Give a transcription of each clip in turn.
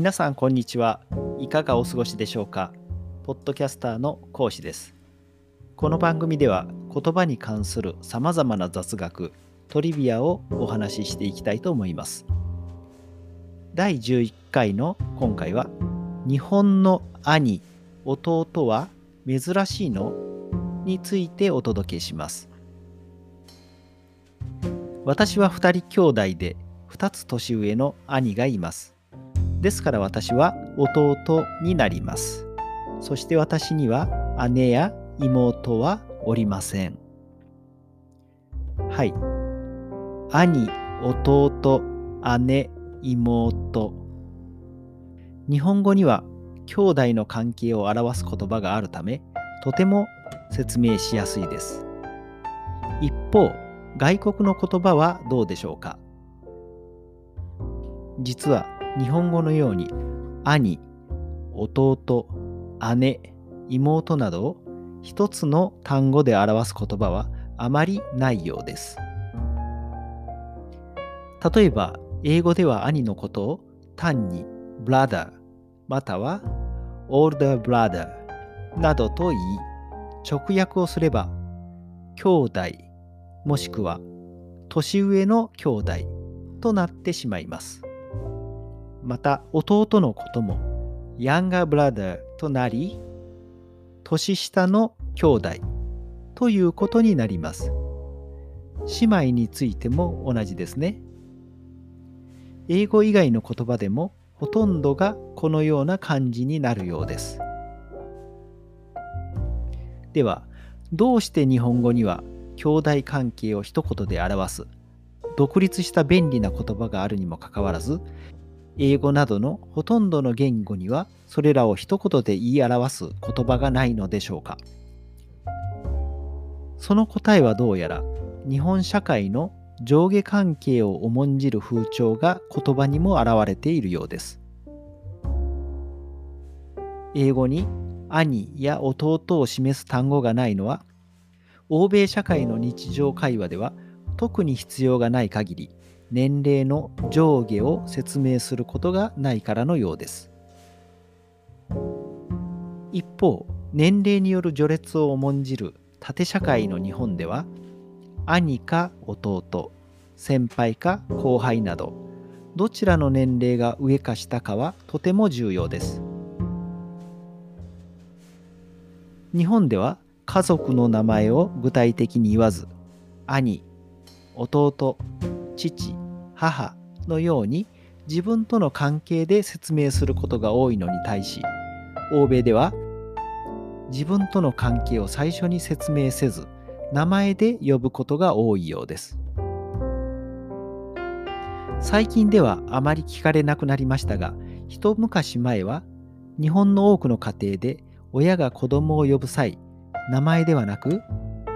皆さんこんにちは。いかがお過ごしでしょうか？ポッドキャスターの講師です。この番組では言葉に関するさまざまな雑学トリビアをお話ししていきたいと思います。第11回の今回は日本の兄弟は珍しいの？についてお届けします。私は2人兄弟で2つ年上の兄がいます。ですから私は弟になります。そして私には姉や妹はおりません。はい。兄弟姉妹。日本語には兄弟の関係を表す言葉があるためとても説明しやすいです。一方外国の言葉はどうでしょうか？実は日本語のように兄弟姉妹などを一つの単語で表す言葉はあまりないようです。例えば英語では兄のことを単に brother または older brother などと言い直訳をすれば兄弟もしくは年上の兄弟となってしまいます。また弟のこともヤンガーブラザーとなり年下の兄弟ということになります。姉妹についても同じですね。英語以外の言葉でもほとんどがこのような感じになるようです。ではどうして日本語には兄弟関係を一言で表す独立した便利な言葉があるにもかかわらず英語などのほとんどの言語にはそれらを一言で言い表す言葉がないのでしょうか。その答えはどうやら日本社会の上下関係を重んじる風潮が言葉にも表れているようです。英語に兄や弟を示す単語がないのは欧米社会の日常会話では特に必要がない限り年齢の上下を説明することがないからのようです。一方年齢による序列を重んじる縦社会の日本では兄か弟先輩か後輩などどちらの年齢が上か下かはとても重要です。日本では家族の名前を具体的に言わず兄弟父母のように自分との関係で説明することが多いのに対し欧米では自分との関係を最初に説明せず名前で呼ぶことが多いようです。最近ではあまり聞かれなくなりましたが一昔前は日本の多くの家庭で親が子供を呼ぶ際名前ではなく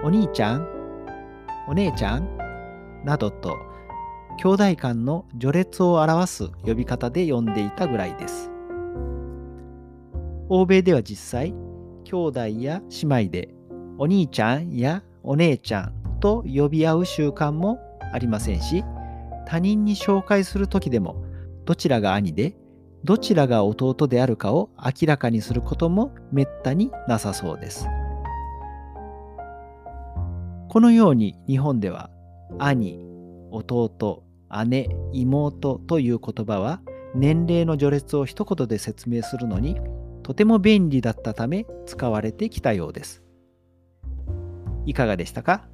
お兄ちゃんお姉ちゃんなどと兄弟間の序列を表す呼び方で呼んでいたぐらいです。欧米では実際、兄弟や姉妹でお兄ちゃんやお姉ちゃんと呼び合う習慣もありませんし、他人に紹介する時でもどちらが兄でどちらが弟であるかを明らかにすることもめったになさそうです。このように日本では兄、弟、姉、妹という言葉は年齢の序列を一言で説明するのにとても便利だったため使われてきたようです。いかがでしたか？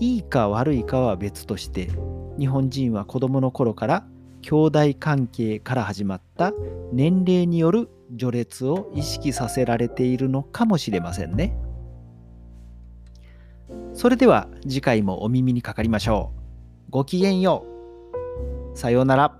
いいか悪いかは別として日本人は子供の頃から兄弟関係から始まった年齢による序列を意識させられているのかもしれませんね。それでは次回もお耳にかかりましょう。ごきげんよう。さようなら。